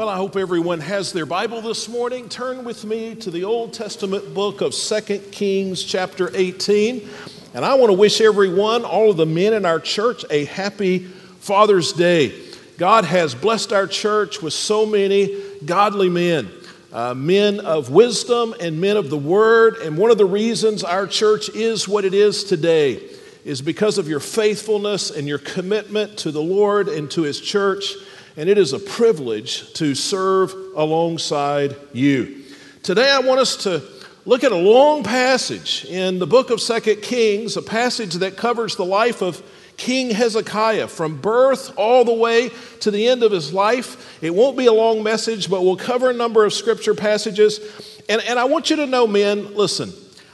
Well, I hope everyone has their Bible this morning. Turn with me to the Old Testament book of 2 Kings, chapter 18. And I want to wish everyone, all of the men in our church, a happy Father's Day. God has blessed our church with so many godly men, uh, men of wisdom and men of the Word. And one of the reasons our church is what it is today is because of your faithfulness and your commitment to the Lord and to His church and it is a privilege to serve alongside you. Today, I want us to look at a long passage in the book of Second Kings, a passage that covers the life of King Hezekiah from birth all the way to the end of his life. It won't be a long message, but we'll cover a number of scripture passages. And, and I want you to know, men, listen,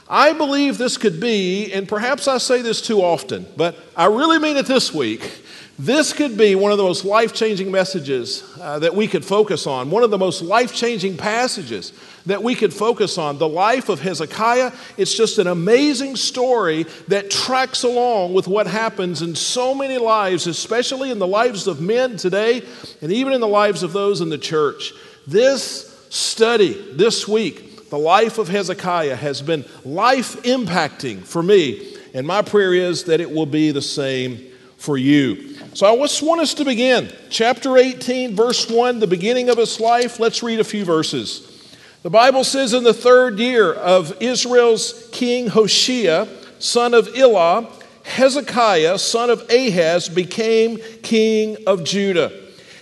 I believe this could be, and perhaps I say this too often, but I really mean it this week. This could be one of the most life changing messages uh, that we could focus on, one of the most life changing passages that we could focus on. The life of Hezekiah, it's just an amazing story that tracks along with what happens in so many lives, especially in the lives of men today and even in the lives of those in the church. This study this week, the life of Hezekiah, has been life impacting for me, and my prayer is that it will be the same for you. So I just want us to begin. Chapter 18, verse 1, the beginning of his life. Let's read a few verses. The Bible says, In the third year of Israel's king Hoshea, son of Elah, Hezekiah, son of Ahaz, became king of Judah.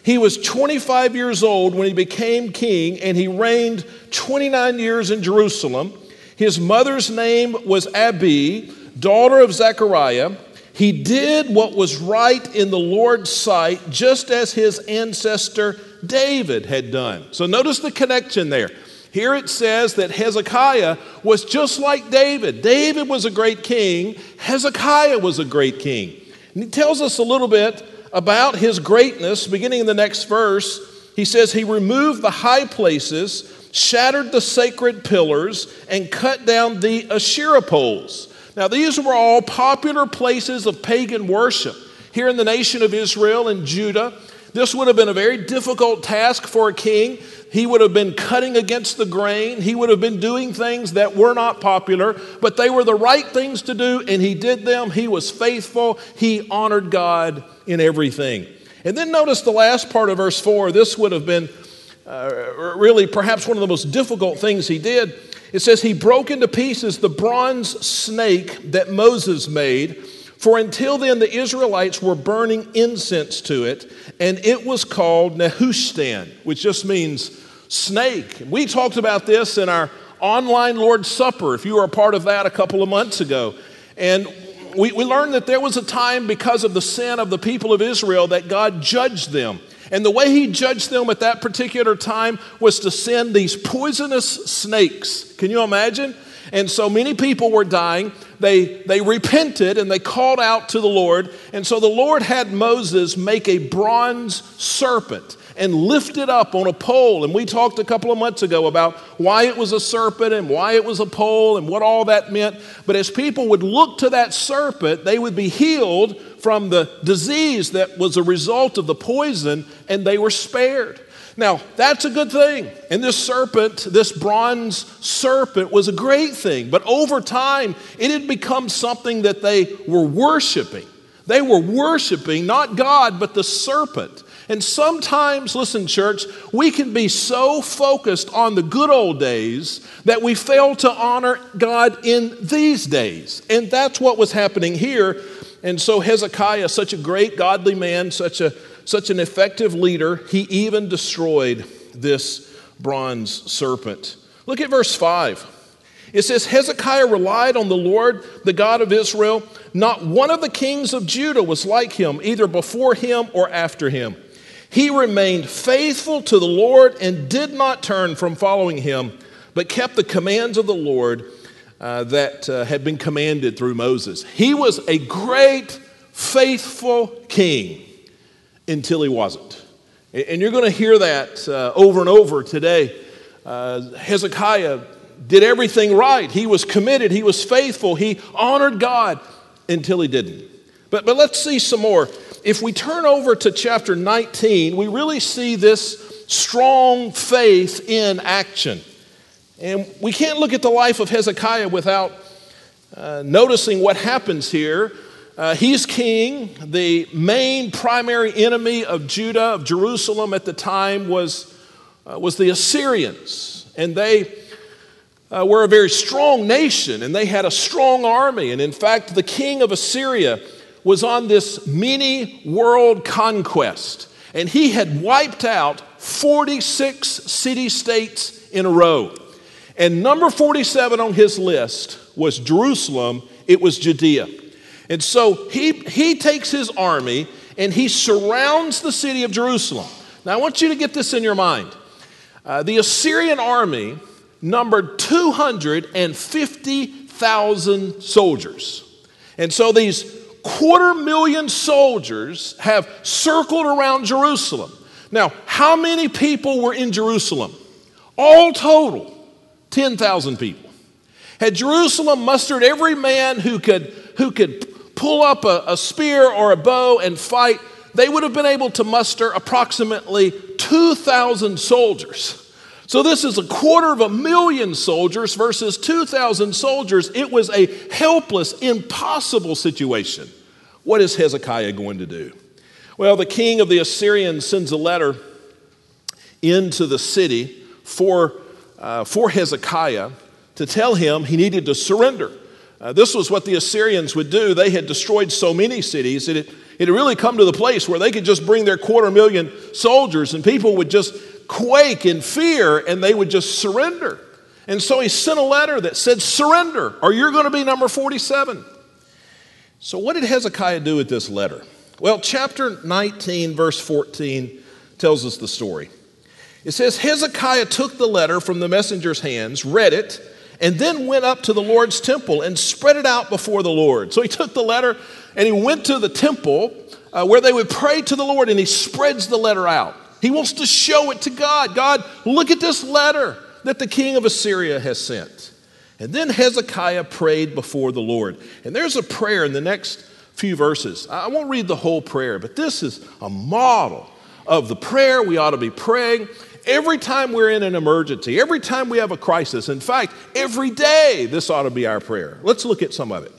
He was 25 years old when he became king, and he reigned 29 years in Jerusalem. His mother's name was Abi, daughter of Zechariah. He did what was right in the Lord's sight, just as his ancestor David had done. So notice the connection there. Here it says that Hezekiah was just like David. David was a great king, Hezekiah was a great king. And he tells us a little bit about his greatness beginning in the next verse. He says, He removed the high places, shattered the sacred pillars, and cut down the Asherah poles. Now, these were all popular places of pagan worship here in the nation of Israel and Judah. This would have been a very difficult task for a king. He would have been cutting against the grain. He would have been doing things that were not popular, but they were the right things to do, and he did them. He was faithful. He honored God in everything. And then notice the last part of verse 4. This would have been uh, really perhaps one of the most difficult things he did. It says, He broke into pieces the bronze snake that Moses made. For until then, the Israelites were burning incense to it, and it was called Nehushtan, which just means snake. We talked about this in our online Lord's Supper, if you were a part of that a couple of months ago. And we, we learned that there was a time because of the sin of the people of Israel that God judged them. And the way he judged them at that particular time was to send these poisonous snakes. Can you imagine? And so many people were dying. They, they repented and they called out to the Lord. And so the Lord had Moses make a bronze serpent and lift it up on a pole. And we talked a couple of months ago about why it was a serpent and why it was a pole and what all that meant. But as people would look to that serpent, they would be healed from the disease that was a result of the poison, and they were spared. Now, that's a good thing. And this serpent, this bronze serpent, was a great thing. But over time, it had become something that they were worshiping. They were worshiping not God, but the serpent. And sometimes, listen, church, we can be so focused on the good old days that we fail to honor God in these days. And that's what was happening here. And so Hezekiah, such a great godly man, such, a, such an effective leader, he even destroyed this bronze serpent. Look at verse 5. It says, Hezekiah relied on the Lord, the God of Israel. Not one of the kings of Judah was like him, either before him or after him. He remained faithful to the Lord and did not turn from following him, but kept the commands of the Lord uh, that uh, had been commanded through Moses. He was a great, faithful king until he wasn't. And you're going to hear that uh, over and over today. Uh, Hezekiah did everything right. He was committed, he was faithful, he honored God until he didn't. But, but let's see some more if we turn over to chapter 19, we really see this strong faith in action. And we can't look at the life of Hezekiah without uh, noticing what happens here. Uh, he's king. The main primary enemy of Judah, of Jerusalem at the time, was, uh, was the Assyrians. And they uh, were a very strong nation and they had a strong army. And in fact, the king of Assyria was on this mini world conquest. And he had wiped out 46 city states in a row. And number 47 on his list was Jerusalem, it was Judea. And so he, he takes his army and he surrounds the city of Jerusalem. Now, I want you to get this in your mind. Uh, the Assyrian army numbered 250,000 soldiers. And so these quarter million soldiers have circled around Jerusalem. Now, how many people were in Jerusalem? All total, 10,000 people. Had Jerusalem mustered every man who could, who could pull up a, a spear or a bow and fight, they would have been able to muster approximately 2,000 soldiers. So, this is a quarter of a million soldiers versus 2,000 soldiers. It was a helpless, impossible situation. What is Hezekiah going to do? Well, the king of the Assyrians sends a letter into the city for, uh, for Hezekiah to tell him he needed to surrender. Uh, this was what the Assyrians would do. They had destroyed so many cities that it, it had really come to the place where they could just bring their quarter million soldiers and people would just quake in fear and they would just surrender. And so he sent a letter that said, Surrender, or you're going to be number 47. So, what did Hezekiah do with this letter? Well, chapter 19, verse 14 tells us the story. It says, Hezekiah took the letter from the messenger's hands, read it, and then went up to the Lord's temple and spread it out before the Lord. So he took the letter and he went to the temple uh, where they would pray to the Lord and he spreads the letter out. He wants to show it to God. God, look at this letter that the king of Assyria has sent. And then Hezekiah prayed before the Lord. And there's a prayer in the next few verses. I won't read the whole prayer, but this is a model of the prayer we ought to be praying every time we're in an emergency, every time we have a crisis. In fact, every day this ought to be our prayer. Let's look at some of it.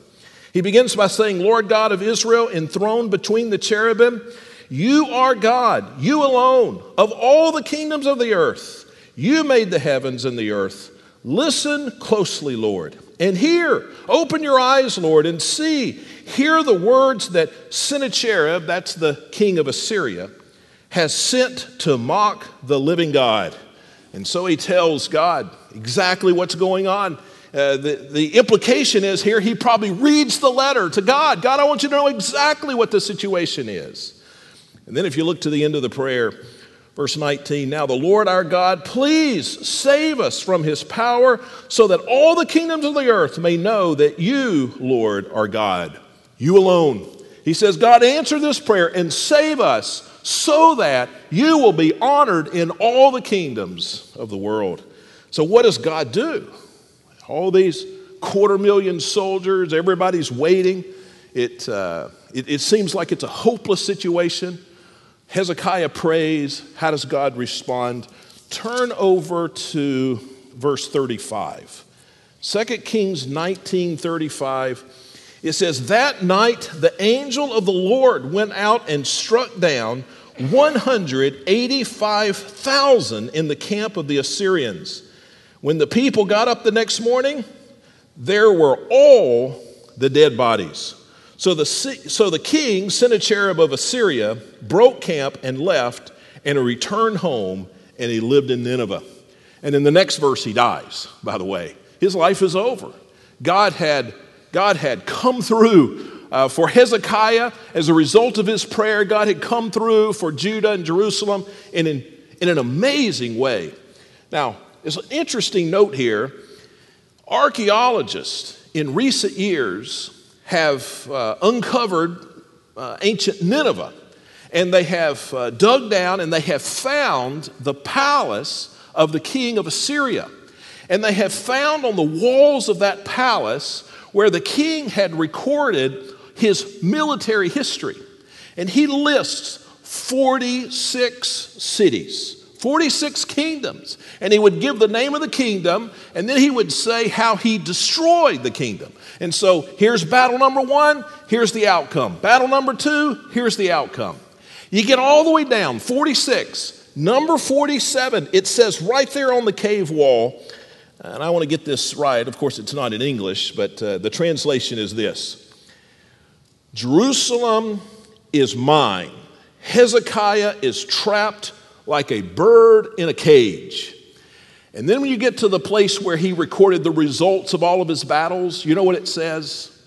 He begins by saying, Lord God of Israel, enthroned between the cherubim, you are God, you alone, of all the kingdoms of the earth. You made the heavens and the earth. Listen closely, Lord, and hear. Open your eyes, Lord, and see. Hear the words that Sennacherib, that's the king of Assyria, has sent to mock the living God. And so he tells God exactly what's going on. Uh, the, the implication is here he probably reads the letter to God. God, I want you to know exactly what the situation is. And then if you look to the end of the prayer, verse 19, now the Lord our God, please save us from his power so that all the kingdoms of the earth may know that you, Lord, are God, you alone. He says, God, answer this prayer and save us so that you will be honored in all the kingdoms of the world. So, what does God do? All these quarter million soldiers, everybody's waiting. It, uh, it, it seems like it's a hopeless situation. Hezekiah prays. How does God respond? Turn over to verse 35. 2 Kings 19 35. It says, That night the angel of the Lord went out and struck down 185,000 in the camp of the Assyrians. When the people got up the next morning, there were all the dead bodies. So the, so the king, Sennacherib of Assyria, broke camp and left, and returned home, and he lived in Nineveh. And in the next verse, he dies, by the way. His life is over. God had, God had come through uh, for Hezekiah as a result of his prayer. God had come through for Judah and Jerusalem in an, in an amazing way. Now, there's an interesting note here. Archaeologists in recent years have uh, uncovered uh, ancient Nineveh and they have uh, dug down and they have found the palace of the king of Assyria. And they have found on the walls of that palace where the king had recorded his military history. And he lists 46 cities. 46 kingdoms. And he would give the name of the kingdom, and then he would say how he destroyed the kingdom. And so here's battle number one, here's the outcome. Battle number two, here's the outcome. You get all the way down, 46. Number 47, it says right there on the cave wall, and I want to get this right. Of course, it's not in English, but uh, the translation is this Jerusalem is mine. Hezekiah is trapped like a bird in a cage. And then when you get to the place where he recorded the results of all of his battles, you know what it says?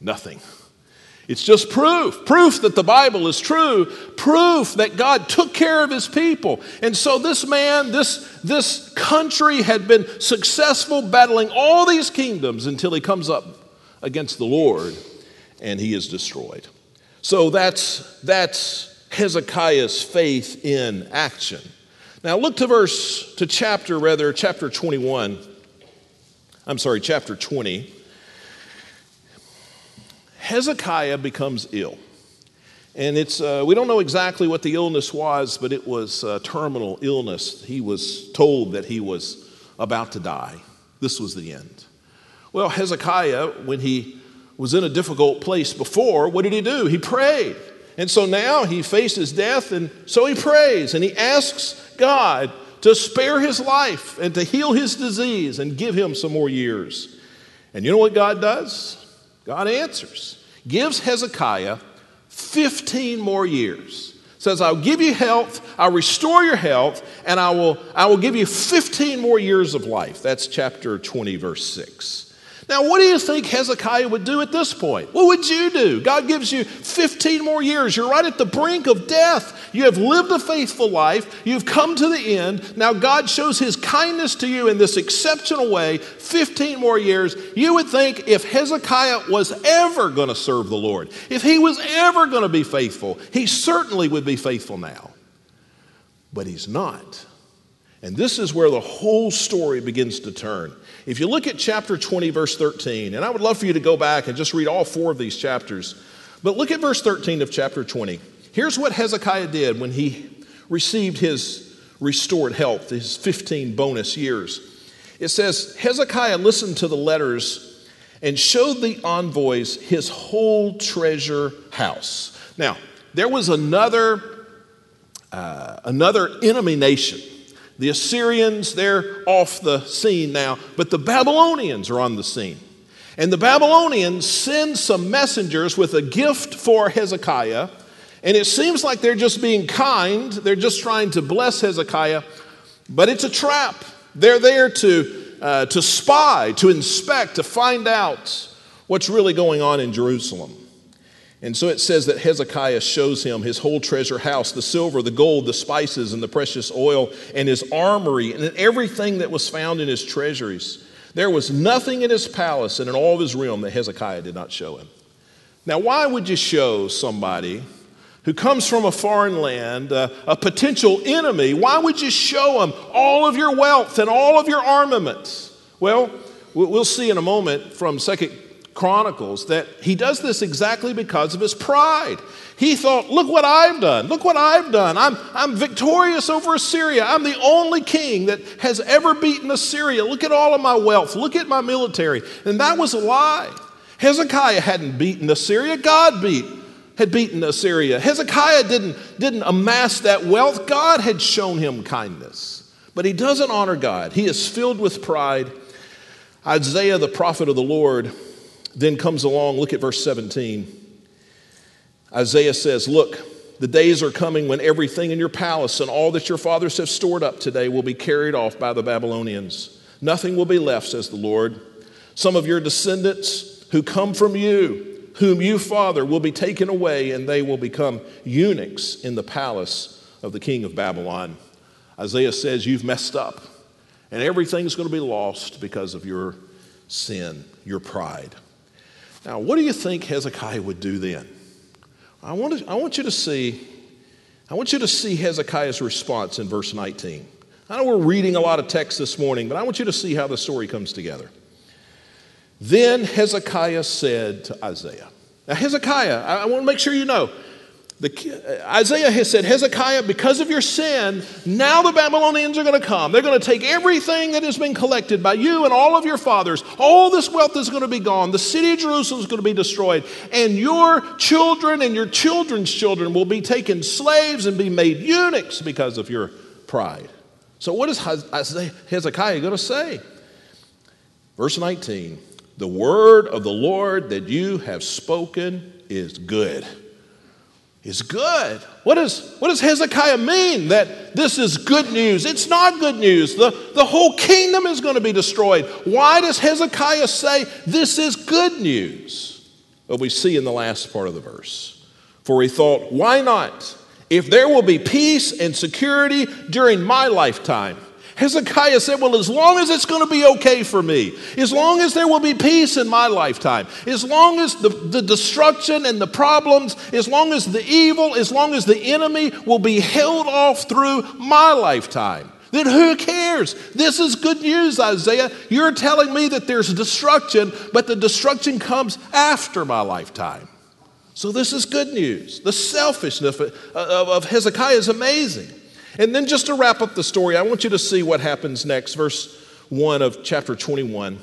Nothing. It's just proof, proof that the Bible is true, proof that God took care of his people. And so this man, this, this country had been successful battling all these kingdoms until he comes up against the Lord and he is destroyed. So that's, that's Hezekiah's faith in action. Now look to verse, to chapter rather, chapter 21. I'm sorry, chapter 20. Hezekiah becomes ill. And it's, uh, we don't know exactly what the illness was, but it was a terminal illness. He was told that he was about to die. This was the end. Well, Hezekiah, when he was in a difficult place before, what did he do? He prayed. And so now he faces death, and so he prays and he asks God to spare his life and to heal his disease and give him some more years. And you know what God does? God answers gives Hezekiah 15 more years. Says, I'll give you health, I'll restore your health, and I will, I will give you 15 more years of life. That's chapter 20, verse 6. Now, what do you think Hezekiah would do at this point? What would you do? God gives you 15 more years. You're right at the brink of death. You have lived a faithful life. You've come to the end. Now, God shows his kindness to you in this exceptional way 15 more years. You would think if Hezekiah was ever going to serve the Lord, if he was ever going to be faithful, he certainly would be faithful now. But he's not. And this is where the whole story begins to turn. If you look at chapter 20, verse 13, and I would love for you to go back and just read all four of these chapters, but look at verse 13 of chapter 20. Here's what Hezekiah did when he received his restored health, his 15 bonus years. It says, Hezekiah listened to the letters and showed the envoys his whole treasure house. Now, there was another, uh, another enemy nation the Assyrians, they're off the scene now, but the Babylonians are on the scene. And the Babylonians send some messengers with a gift for Hezekiah. And it seems like they're just being kind. They're just trying to bless Hezekiah. But it's a trap. They're there to, uh, to spy, to inspect, to find out what's really going on in Jerusalem. And so it says that Hezekiah shows him his whole treasure house the silver, the gold, the spices, and the precious oil, and his armory, and everything that was found in his treasuries. There was nothing in his palace and in all of his realm that Hezekiah did not show him. Now, why would you show somebody who comes from a foreign land, uh, a potential enemy, why would you show him all of your wealth and all of your armaments? Well, we'll see in a moment from Second Chronicles that he does this exactly because of his pride. He thought, look what I've done. Look what I've done. I'm, I'm victorious over Assyria. I'm the only king that has ever beaten Assyria. Look at all of my wealth. Look at my military. And that was a lie. Hezekiah hadn't beaten Assyria, God beat, had beaten Assyria. Hezekiah didn't, didn't amass that wealth, God had shown him kindness. But he doesn't honor God. He is filled with pride. Isaiah, the prophet of the Lord, then comes along, look at verse 17. Isaiah says, Look, the days are coming when everything in your palace and all that your fathers have stored up today will be carried off by the Babylonians. Nothing will be left, says the Lord. Some of your descendants who come from you, whom you father, will be taken away, and they will become eunuchs in the palace of the king of Babylon. Isaiah says, You've messed up, and everything's going to be lost because of your sin, your pride. Now, what do you think Hezekiah would do then? I want, to, I want you to see, I want you to see Hezekiah's response in verse 19. I know we're reading a lot of text this morning, but I want you to see how the story comes together. Then Hezekiah said to Isaiah. Now, Hezekiah, I, I want to make sure you know, The, uh, Isaiah has said, Hezekiah, because of your sin, now the Babylonians are going to come. They're going to take everything that has been collected by you and all of your fathers. All this wealth is going to be gone. The city of Jerusalem is going to be destroyed. And your children and your children's children will be taken slaves and be made eunuchs because of your pride. So, what is Hezekiah going to say? Verse 19 The word of the Lord that you have spoken is good is good. What, is, what does Hezekiah mean that this is good news? It's not good news. The, the whole kingdom is going to be destroyed. Why does Hezekiah say this is good news? Well, we see in the last part of the verse. For he thought, why not? If there will be peace and security during my lifetime, Hezekiah said, Well, as long as it's going to be okay for me, as long as there will be peace in my lifetime, as long as the, the destruction and the problems, as long as the evil, as long as the enemy will be held off through my lifetime, then who cares? This is good news, Isaiah. You're telling me that there's destruction, but the destruction comes after my lifetime. So this is good news. The selfishness of Hezekiah is amazing. And then just to wrap up the story, I want you to see what happens next. Verse 1 of chapter 21.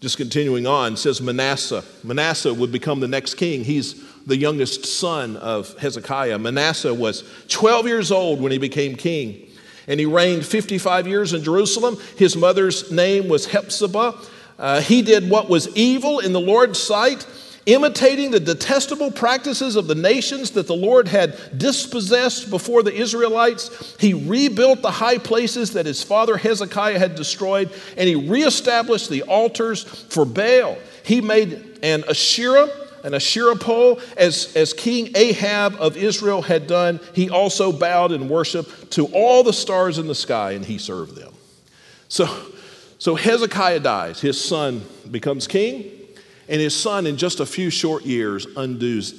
Just continuing on, says Manasseh. Manasseh would become the next king. He's the youngest son of Hezekiah. Manasseh was 12 years old when he became king, and he reigned 55 years in Jerusalem. His mother's name was Hephzibah. Uh, he did what was evil in the Lord's sight imitating the detestable practices of the nations that the Lord had dispossessed before the Israelites. He rebuilt the high places that his father Hezekiah had destroyed, and he reestablished the altars for Baal. He made an Asherah, an Asherah pole, as, as King Ahab of Israel had done. He also bowed in worship to all the stars in the sky, and he served them. So, so Hezekiah dies. His son becomes king. And his son, in just a few short years, undoes,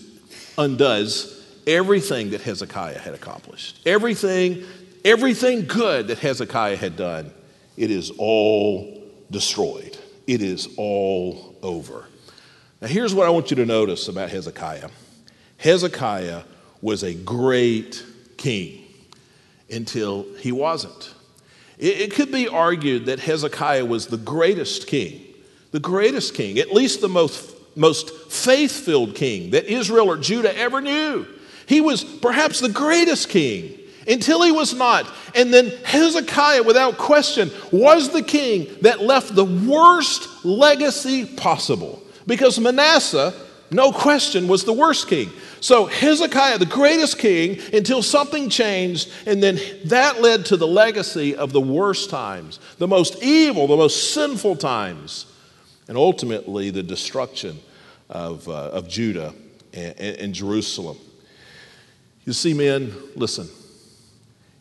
undoes everything that Hezekiah had accomplished. Everything, everything good that Hezekiah had done, it is all destroyed. It is all over. Now, here's what I want you to notice about Hezekiah Hezekiah was a great king until he wasn't. It, it could be argued that Hezekiah was the greatest king the greatest king, at least the most, most faith filled king that Israel or Judah ever knew. He was perhaps the greatest king until he was not. And then Hezekiah, without question, was the king that left the worst legacy possible because Manasseh, no question, was the worst king. So Hezekiah, the greatest king, until something changed, and then that led to the legacy of the worst times, the most evil, the most sinful times and ultimately the destruction of, uh, of Judah and, and Jerusalem. You see, men, listen,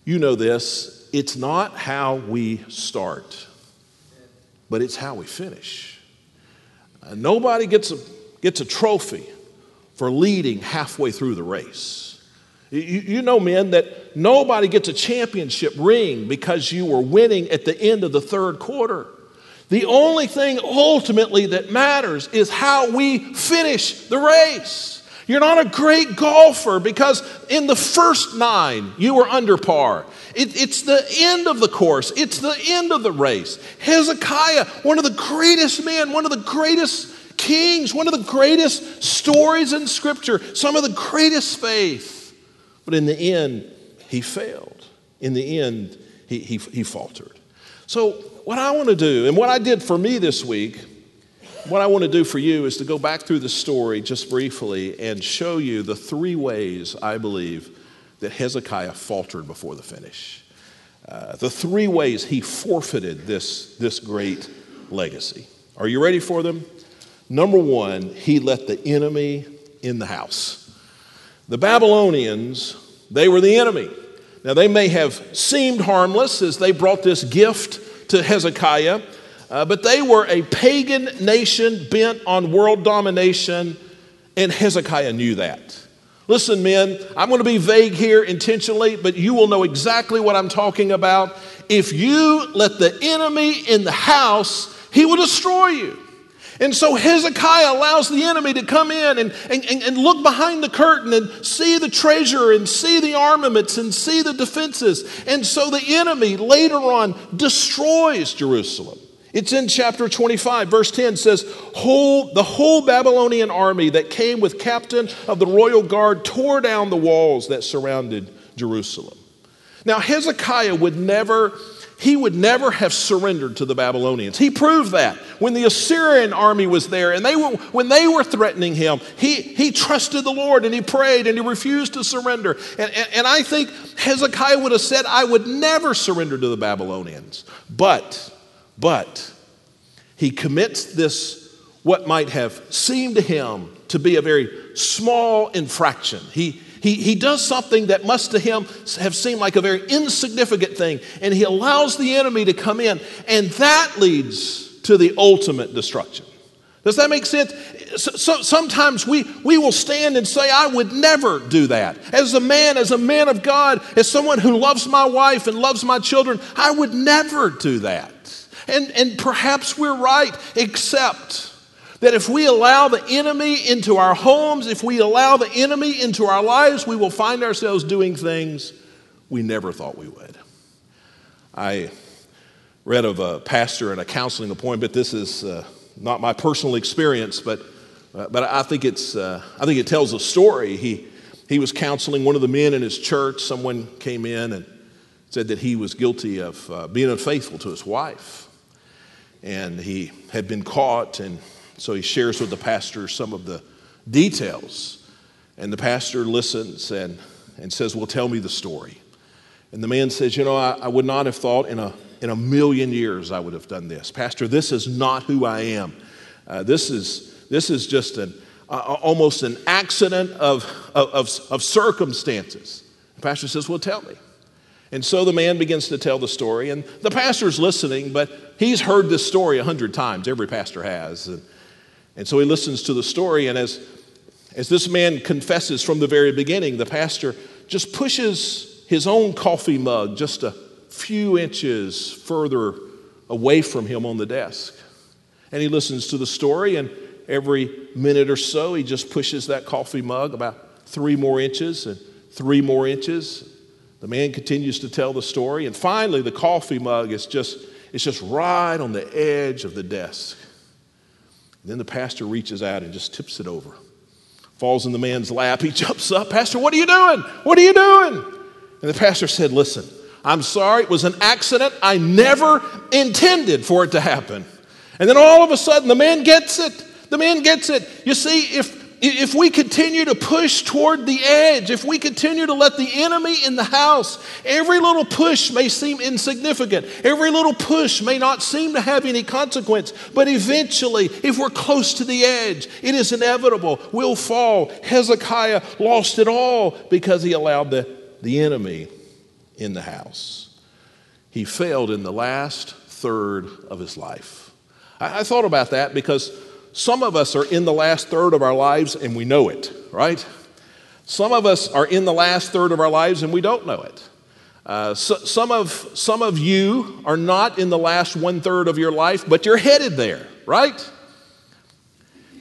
you know this. It's not how we start, but it's how we finish. Uh, nobody gets a, gets a trophy for leading halfway through the race. You, you, know, men, that nobody gets a championship ring because you were winning at the end of the third quarter. The only thing ultimately that matters is how we finish the race. You're not a great golfer because in the first nine you were under par. It, it's the end of the course, it's the end of the race. Hezekiah, one of the greatest men, one of the greatest kings, one of the greatest stories in Scripture, some of the greatest faith. But in the end, he failed. In the end, he, he, he faltered. So, what I want to do, and what I did for me this week, what I want to do for you is to go back through the story just briefly and show you the three ways I believe that Hezekiah faltered before the finish. Uh, the three ways he forfeited this, this great legacy. Are you ready for them? Number one, he let the enemy in the house. The Babylonians, they were the enemy. Now, they may have seemed harmless as they brought this gift to Hezekiah, uh, but they were a pagan nation bent on world domination, and Hezekiah knew that. Listen, men, I'm going to be vague here intentionally, but you will know exactly what I'm talking about. If you let the enemy in the house, he will destroy you. And so Hezekiah allows the enemy to come in and, and, and, look behind the curtain and see the treasure and see the armaments and see the defenses. And so the enemy later on destroys Jerusalem. It's in chapter 25, verse 10 says, whole, The whole Babylonian army that came with captain of the royal guard tore down the walls that surrounded Jerusalem. Now, Hezekiah would never he would never have surrendered to the Babylonians. He proved that when the Assyrian army was there and they were, when they were threatening him, he, he trusted the Lord and he prayed and he refused to surrender. And, and, and I think Hezekiah would have said, I would never surrender to the Babylonians. But, but, he commits this, what might have seemed to him to be a very small infraction. He, he, he does something that must to him have seemed like a very insignificant thing, and he allows the enemy to come in, and that leads to the ultimate destruction. Does that make sense? So, so, sometimes we, we will stand and say, I would never do that. As a man, as a man of God, as someone who loves my wife and loves my children, I would never do that. And, and perhaps we're right, except that if we allow the enemy into our homes, if we allow the enemy into our lives, we will find ourselves doing things we never thought we would. I read of a pastor and a counseling appointment. This is uh, not my personal experience, but, uh, but I, think it's, uh, I think it tells a story. He, he was counseling one of the men in his church. Someone came in and said that he was guilty of uh, being unfaithful to his wife. And he had been caught and so he shares with the pastor some of the details. And the pastor listens and, and says, Well, tell me the story. And the man says, You know, I, I would not have thought in a, in a million years I would have done this. Pastor, this is not who I am. Uh, this, is, this is just an, uh, almost an accident of, of, of circumstances. The pastor says, Well, tell me. And so the man begins to tell the story, and the pastor's listening, but he's heard this story a hundred times. Every pastor has. And, and so he listens to the story, and as, as this man confesses from the very beginning, the pastor just pushes his own coffee mug just a few inches further away from him on the desk. And he listens to the story, and every minute or so, he just pushes that coffee mug about three more inches and three more inches. The man continues to tell the story, and finally, the coffee mug is just, it's just right on the edge of the desk. Then the pastor reaches out and just tips it over. Falls in the man's lap. He jumps up. Pastor, what are you doing? What are you doing? And the pastor said, Listen, I'm sorry. It was an accident. I never intended for it to happen. And then all of a sudden, the man gets it. The man gets it. You see, if if we continue to push toward the edge, if we continue to let the enemy in the house, every little push may seem insignificant. Every little push may not seem to have any consequence. But eventually, if we're close to the edge, it is inevitable. We'll fall. Hezekiah lost it all because he allowed the, the enemy in the house. He failed in the last third of his life. I, I thought about that because some of us are in the last third of our lives and we know it, right? Some of us are in the last third of our lives and we don't know it. Uh, so, some, of, some of you are not in the last one third of your life, but you're headed there, right?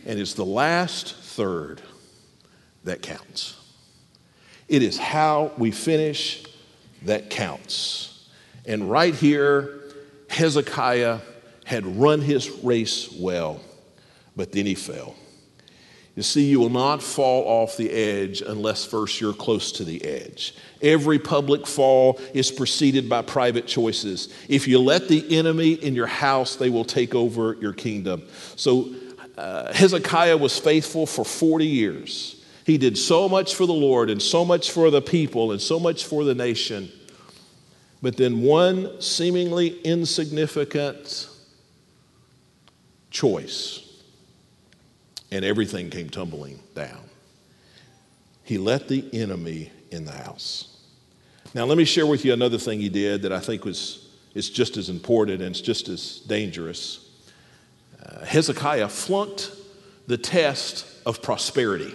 And it's the last third that counts. It is how we finish that counts. And right here, Hezekiah had run his race well but then he fell. You see, you will not fall off the edge unless first you're close to the edge. Every public fall is preceded by private choices. If you let the enemy in your house, they will take over your kingdom. So uh, Hezekiah was faithful for 40 years. He did so much for the Lord and so much for the people and so much for the nation. But then one seemingly insignificant choice and everything came tumbling down. He let the enemy in the house. Now, let me share with you another thing he did that I think was is just as important and it's just as dangerous. Uh, Hezekiah flunked the test of prosperity.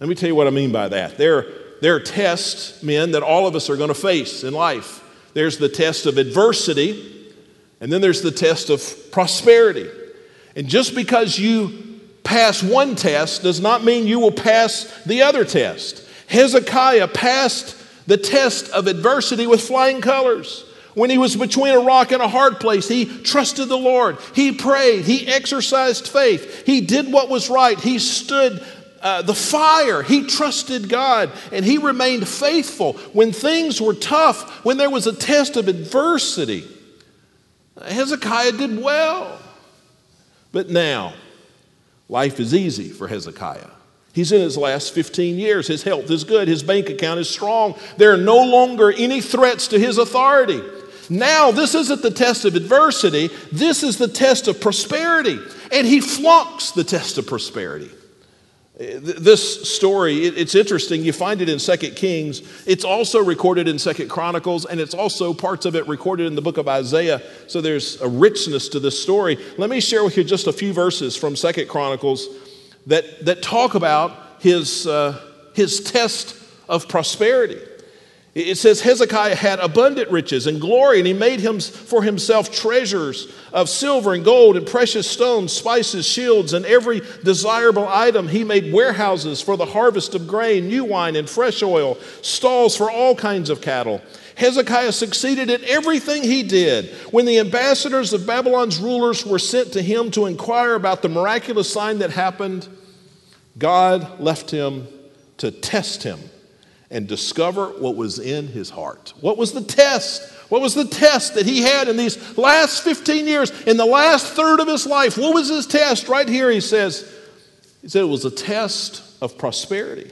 Let me tell you what I mean by that. There, there are tests, men, that all of us are going to face in life. There's the test of adversity, and then there's the test of prosperity. And just because you pass one test does not mean you will pass the other test. Hezekiah passed the test of adversity with flying colors. When he was between a rock and a hard place, he trusted the Lord. He prayed. He exercised faith. He did what was right. He stood uh, the fire. He trusted God and he remained faithful when things were tough, when there was a test of adversity. Hezekiah did well. But now, life is easy for Hezekiah. He's in his last 15 years. His health is good. His bank account is strong. There are no longer any threats to his authority. Now, this isn't the test of adversity, this is the test of prosperity. And he flunks the test of prosperity. This story, it's interesting. You find it in Second Kings. It's also recorded in Second Chronicles, and it's also parts of it recorded in the book of Isaiah. So there's a richness to this story. Let me share with you just a few verses from Second Chronicles that, that talk about his, uh, his test of prosperity. It says Hezekiah had abundant riches and glory, and he made him for himself treasures of silver and gold and precious stones, spices, shields, and every desirable item. He made warehouses for the harvest of grain, new wine, and fresh oil, stalls for all kinds of cattle. Hezekiah succeeded in everything he did. When the ambassadors of Babylon's rulers were sent to him to inquire about the miraculous sign that happened, God left him to test him and discover what was in his heart. What was the test? What was the test that he had in these last 15 years, in the last third of his life? What was his test? Right here, he says, he said it was a test of prosperity.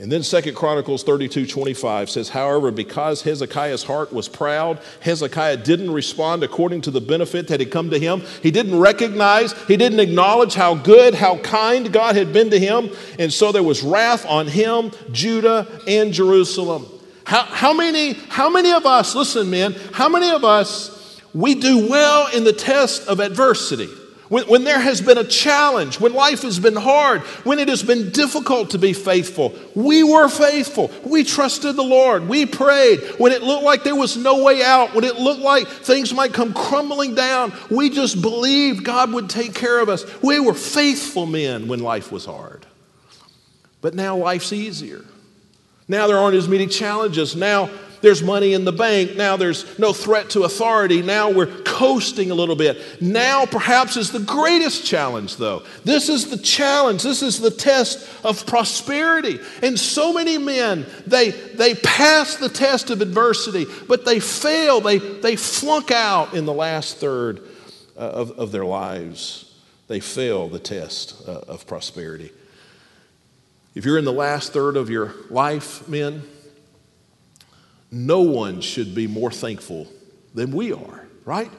And then Second Chronicles 32 25 says, However, because Hezekiah's heart was proud, Hezekiah didn't respond according to the benefit that had come to him. He didn't recognize, he didn't acknowledge how good, how kind God had been to him. And so there was wrath on him, Judah, and Jerusalem. How, how, many, how many of us, listen, men, how many of us, we do well in the test of adversity? When, when, there has been a challenge, when life has been hard, when it has been difficult to be faithful, we were faithful. We trusted the Lord. We prayed. When it looked like there was no way out, when it looked like things might come crumbling down, we just believed God would take care of us. We were faithful men when life was hard. But now life's easier. Now there aren't as many challenges. Now there's money in the bank. Now there's no threat to authority. Now we're coasting a little bit. Now, perhaps, is the greatest challenge, though. This is the challenge. This is the test of prosperity. And so many men, they, they pass the test of adversity, but they fail. They, they flunk out in the last third uh, of, of their lives. They fail the test uh, of prosperity. If you're in the last third of your life, men, no one should be more thankful than we are, right?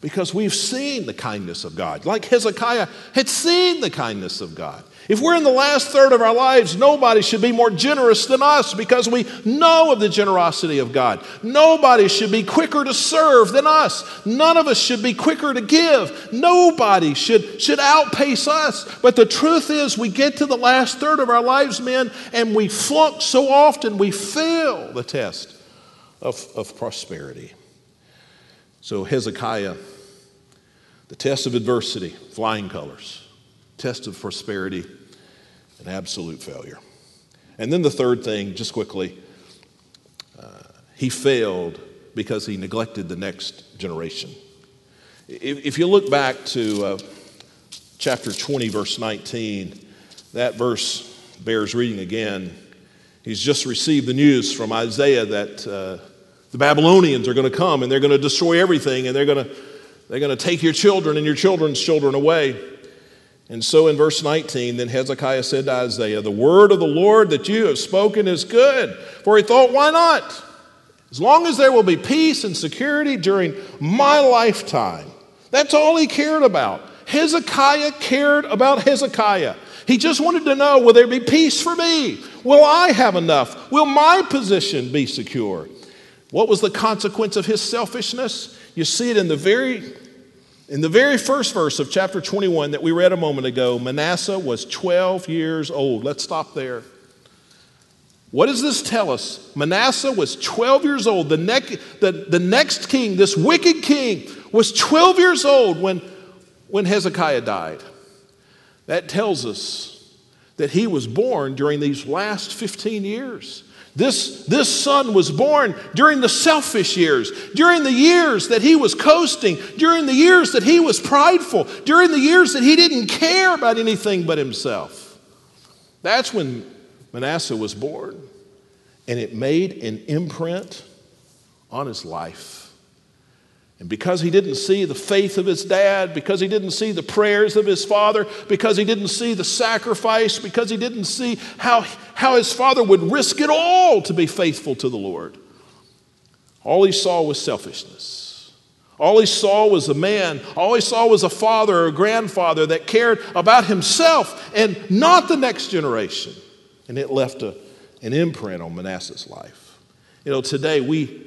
Because we've seen the kindness of God. Like Hezekiah had seen the kindness of God. If we're in the last third of our lives, nobody should be more generous than us because we know of the generosity of God. Nobody should be quicker to serve than us. None of us should be quicker to give. Nobody should, should outpace us. But the truth is, we get to the last third of our lives, men, and we flunk so often, we fail the test of, of prosperity. So, Hezekiah, the test of adversity, flying colors, test of prosperity, an absolute failure. And then the third thing, just quickly, uh, he failed because he neglected the next generation. If, if you look back to uh, chapter 20, verse 19, that verse bears reading again. He's just received the news from Isaiah that uh, the Babylonians are going to come and they're going to destroy everything and they're going to, they're going to take your children and your children's children away. And so in verse 19, then Hezekiah said to Isaiah, The word of the Lord that you have spoken is good. For he thought, Why not? As long as there will be peace and security during my lifetime. That's all he cared about. Hezekiah cared about Hezekiah. He just wanted to know will there be peace for me? Will I have enough? Will my position be secure? What was the consequence of his selfishness? You see it in the very in the very first verse of chapter 21 that we read a moment ago. Manasseh was 12 years old. Let's stop there. What does this tell us? Manasseh was 12 years old. The, ne- the, the next king, this wicked king, was 12 years old when, when Hezekiah died. That tells us that he was born during these last 15 years. This, this son was born during the selfish years, during the years that he was coasting, during the years that he was prideful, during the years that he didn't care about anything but himself. That's when Manasseh was born, and it made an imprint on his life. And because he didn't see the faith of his dad, because he didn't see the prayers of his father, because he didn't see the sacrifice, because he didn't see how, how his father would risk it all to be faithful to the Lord, all he saw was selfishness. All he saw was a man, all he saw was a father or a grandfather that cared about himself and not the next generation. And it left a, an imprint on Manasseh's life. You know, today we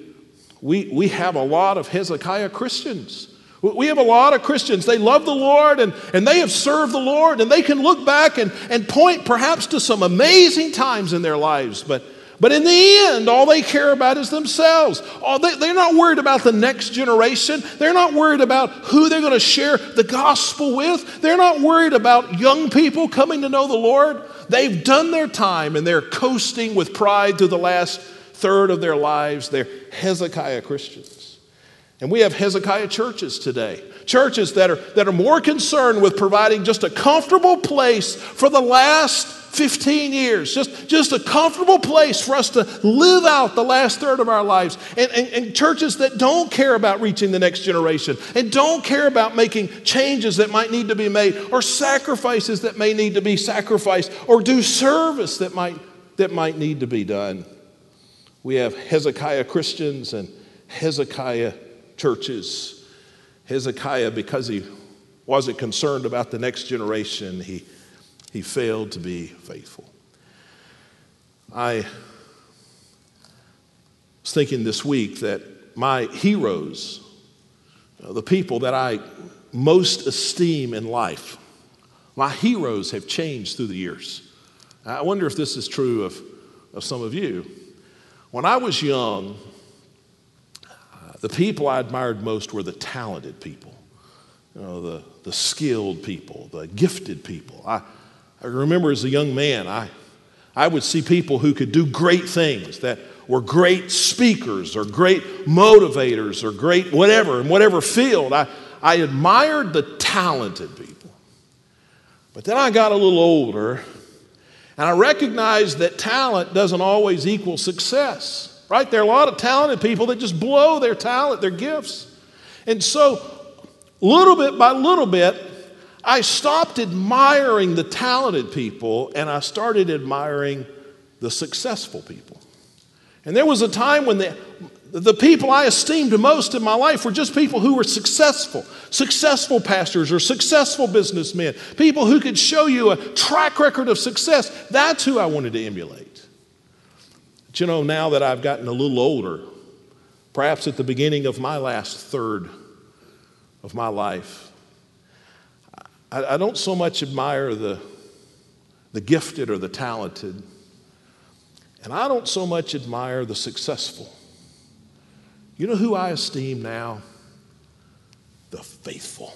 we, we have a lot of Hezekiah Christians. We have a lot of Christians. They love the Lord and, and they have served the Lord and they can look back and, and point perhaps to some amazing times in their lives. But, but in the end, all they care about is themselves. All they, they're not worried about the next generation. They're not worried about who they're going to share the gospel with. They're not worried about young people coming to know the Lord. They've done their time and they're coasting with pride through the last third of their lives. They're Hezekiah Christians. And we have Hezekiah churches today. Churches that are, that are more concerned with providing just a comfortable place for the last 15 years, just, just a comfortable place for us to live out the last third of our lives. And, and, and, churches that don't care about reaching the next generation and don't care about making changes that might need to be made or sacrifices that may need to be sacrificed or do service that might, that might need to be done. We have Hezekiah Christians and Hezekiah churches. Hezekiah, because he wasn't concerned about the next generation, he, he failed to be faithful. I was thinking this week that my heroes, uh, the people that I most esteem in life, my heroes have changed through the years. I wonder if this is true of, of some of you. When I was young, the people I admired most were the talented people, you know, the, the skilled people, the gifted people. I, I remember as a young man, I, I would see people who could do great things, that were great speakers or great motivators or great whatever, in whatever field. I, I admired the talented people. But then I got a little older and I recognize that talent doesn't always equal success, right? There are a lot of talented people that just blow their talent, their gifts. And so, little bit by little bit, I stopped admiring the talented people and I started admiring the successful people. And there was a time when the, the people I esteemed most in my life were just people who were successful, successful pastors or successful businessmen, people who could show you a track record of success. That's who I wanted to emulate. But you know, now that I've gotten a little older, perhaps at the beginning of my last third of my life, I, I don't so much admire the, the gifted or the talented, and I don't so much admire the successful. You know who I esteem now? The faithful.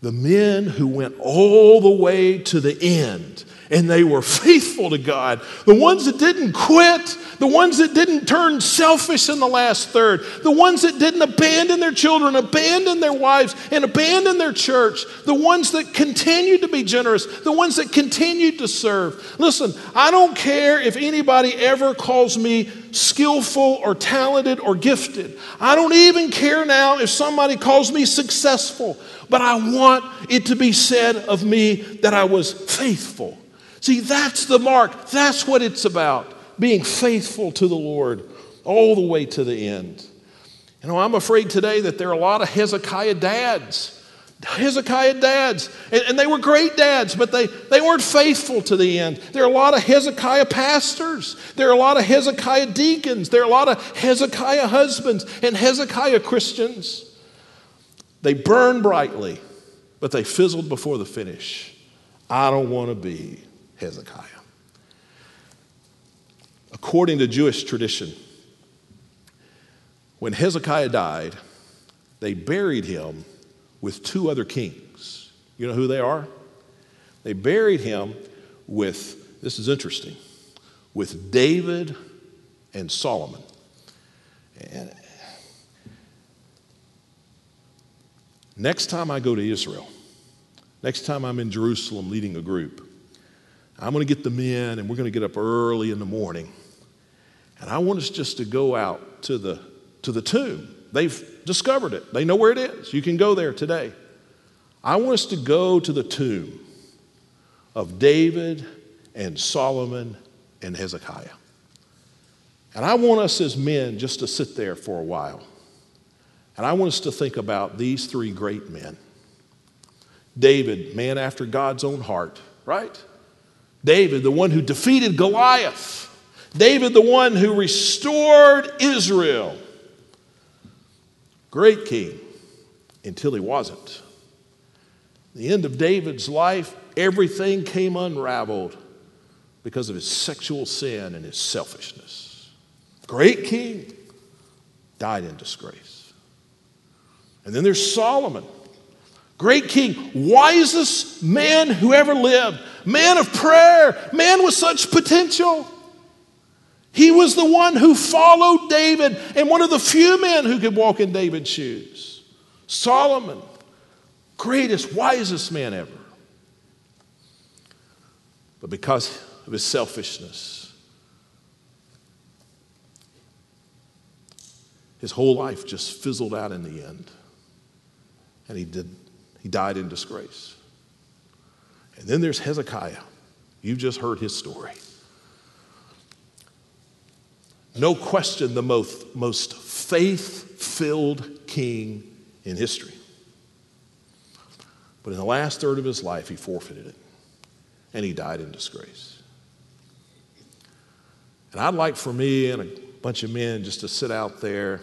The men who went all the way to the end and they were faithful to God. The ones that didn't quit, the ones that didn't turn selfish in the last third, the ones that didn't abandon their children, abandon their wives, and abandon their church, the ones that continued to be generous, the ones that continued to serve. Listen, I don't care if anybody ever calls me skillful or talented or gifted. I don't even care now if somebody calls me successful, but I want it to be said of me that I was faithful. See, that's the mark. That's what it's about being faithful to the Lord all the way to the end. You know, I'm afraid today that there are a lot of Hezekiah dads. Hezekiah dads. And, and, they were great dads, but they, they weren't faithful to the end. There are a lot of Hezekiah pastors. There are a lot of Hezekiah deacons. There are a lot of Hezekiah husbands and Hezekiah Christians. They burn brightly, but they fizzled before the finish. I don't want to be Hezekiah. According to Jewish tradition, when Hezekiah died, they buried him with two other kings. You know who they are? They buried him with, this is interesting, with David and Solomon. And next time I go to Israel, next time I'm in Jerusalem leading a group, I'm going to get the men and we're going to get up early in the morning. And I want us just to go out to the, to the tomb. They've discovered it, they know where it is. You can go there today. I want us to go to the tomb of David and Solomon and Hezekiah. And I want us as men just to sit there for a while. And I want us to think about these three great men David, man after God's own heart, right? David, the one who defeated Goliath. David, the one who restored Israel. Great king until he wasn't. The end of David's life, everything came unraveled because of his sexual sin and his selfishness. Great king died in disgrace. And then there's Solomon, great king, wisest man who ever lived, man of prayer, man with such potential. He was the one who followed David and one of the few men who could walk in David's shoes. Solomon, greatest, wisest man ever. But because of his selfishness, his whole life just fizzled out in the end. And he did he died in disgrace. And then there's Hezekiah. You've just heard his story. No question, the most, most faith filled king in history. But in the last third of his life, he forfeited it and he died in disgrace. And I'd like for me and a bunch of men just to sit out there.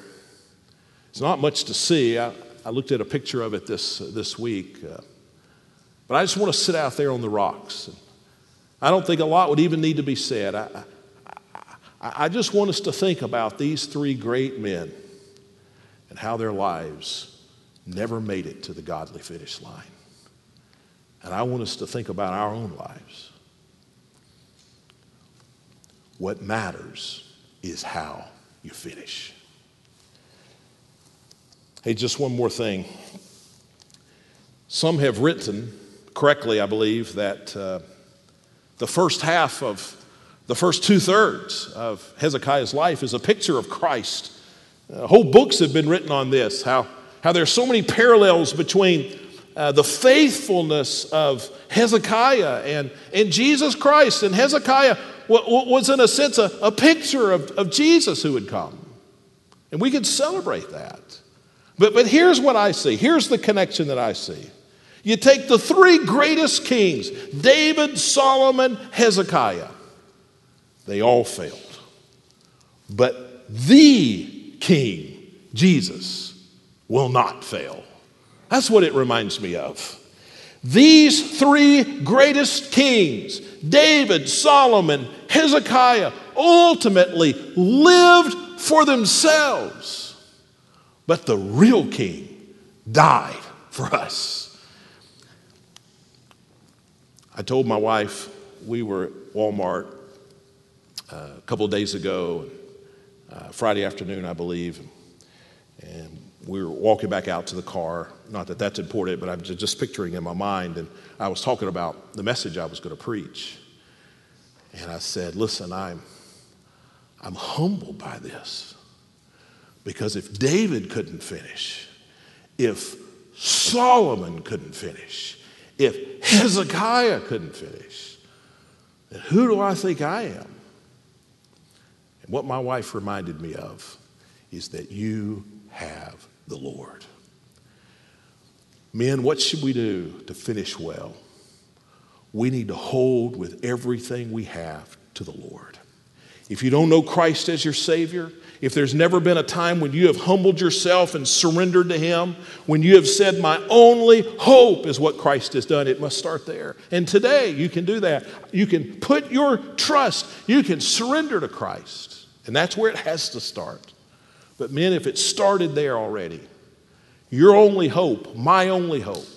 It's not much to see. I, I looked at a picture of it this, uh, this week. Uh, but I just want to sit out there on the rocks. I don't think a lot would even need to be said. I, I, I just want us to think about these three great men and how their lives never made it to the godly finish line. And I want us to think about our own lives. What matters is how you finish. Hey, just one more thing. Some have written, correctly, I believe, that uh, the first half of the first two thirds of Hezekiah's life is a picture of Christ. Uh, whole books have been written on this, how, how there are so many parallels between uh, the faithfulness of Hezekiah and, and Jesus Christ. And Hezekiah was, in a sense, a, a picture of, of Jesus who had come. And we could celebrate that. But, but here's what I see. Here's the connection that I see. You take the three greatest kings David, Solomon, Hezekiah. They all failed. But the king, Jesus, will not fail. That's what it reminds me of. These three greatest kings, David, Solomon, Hezekiah, ultimately lived for themselves but the real king died for us. I told my wife we were at Walmart a couple days ago, uh, Friday afternoon, I believe, and we were walking back out to the car. Not that that's important, but I'm just picturing in my mind, and I was talking about the message I was going to preach. And I said, Listen, I'm, I'm humbled by this. Because if David couldn't finish, if Solomon couldn't finish, if Hezekiah couldn't finish, then who do I think I am? What my wife reminded me of is that you have the Lord. Men, what should we do to finish well? We need to hold with everything we have to the Lord. If you don't know Christ as your Savior, if there's never been a time when you have humbled yourself and surrendered to Him, when you have said, My only hope is what Christ has done, it must start there. And today you can do that. You can put your trust, you can surrender to Christ. And that's where it has to start. But men, if it started there already, Your only hope, my only hope,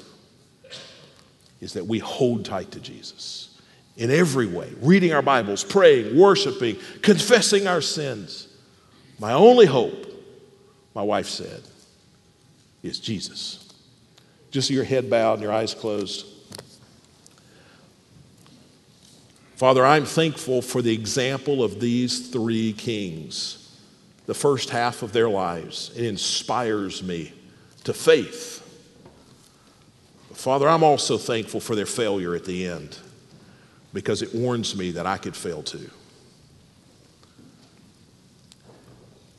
is that we hold tight to Jesus in every way reading our Bibles, praying, worshiping, confessing our sins. My only hope, my wife said, is Jesus. Just your head bowed and your eyes closed. Father, I'm thankful for the example of these three kings, the first half of their lives. It inspires me to faith. Father, I'm also thankful for their failure at the end because it warns me that I could fail too.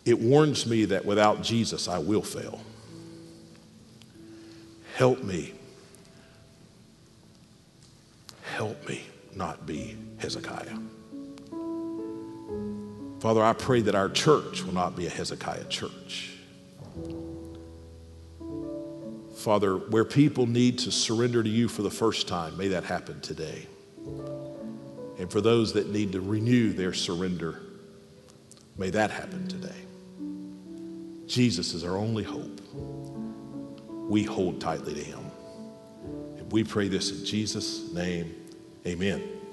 It warns me that without Jesus, I will fail. Help me. Help me not be Hezekiah. Father, I pray that our church will not be a Hezekiah church. Father, where people need to surrender to you for the first time, may that happen today. And for those that need to renew their surrender, may that happen today. Jesus is our only hope. We hold tightly to him. And we pray this in Jesus' name. Amen.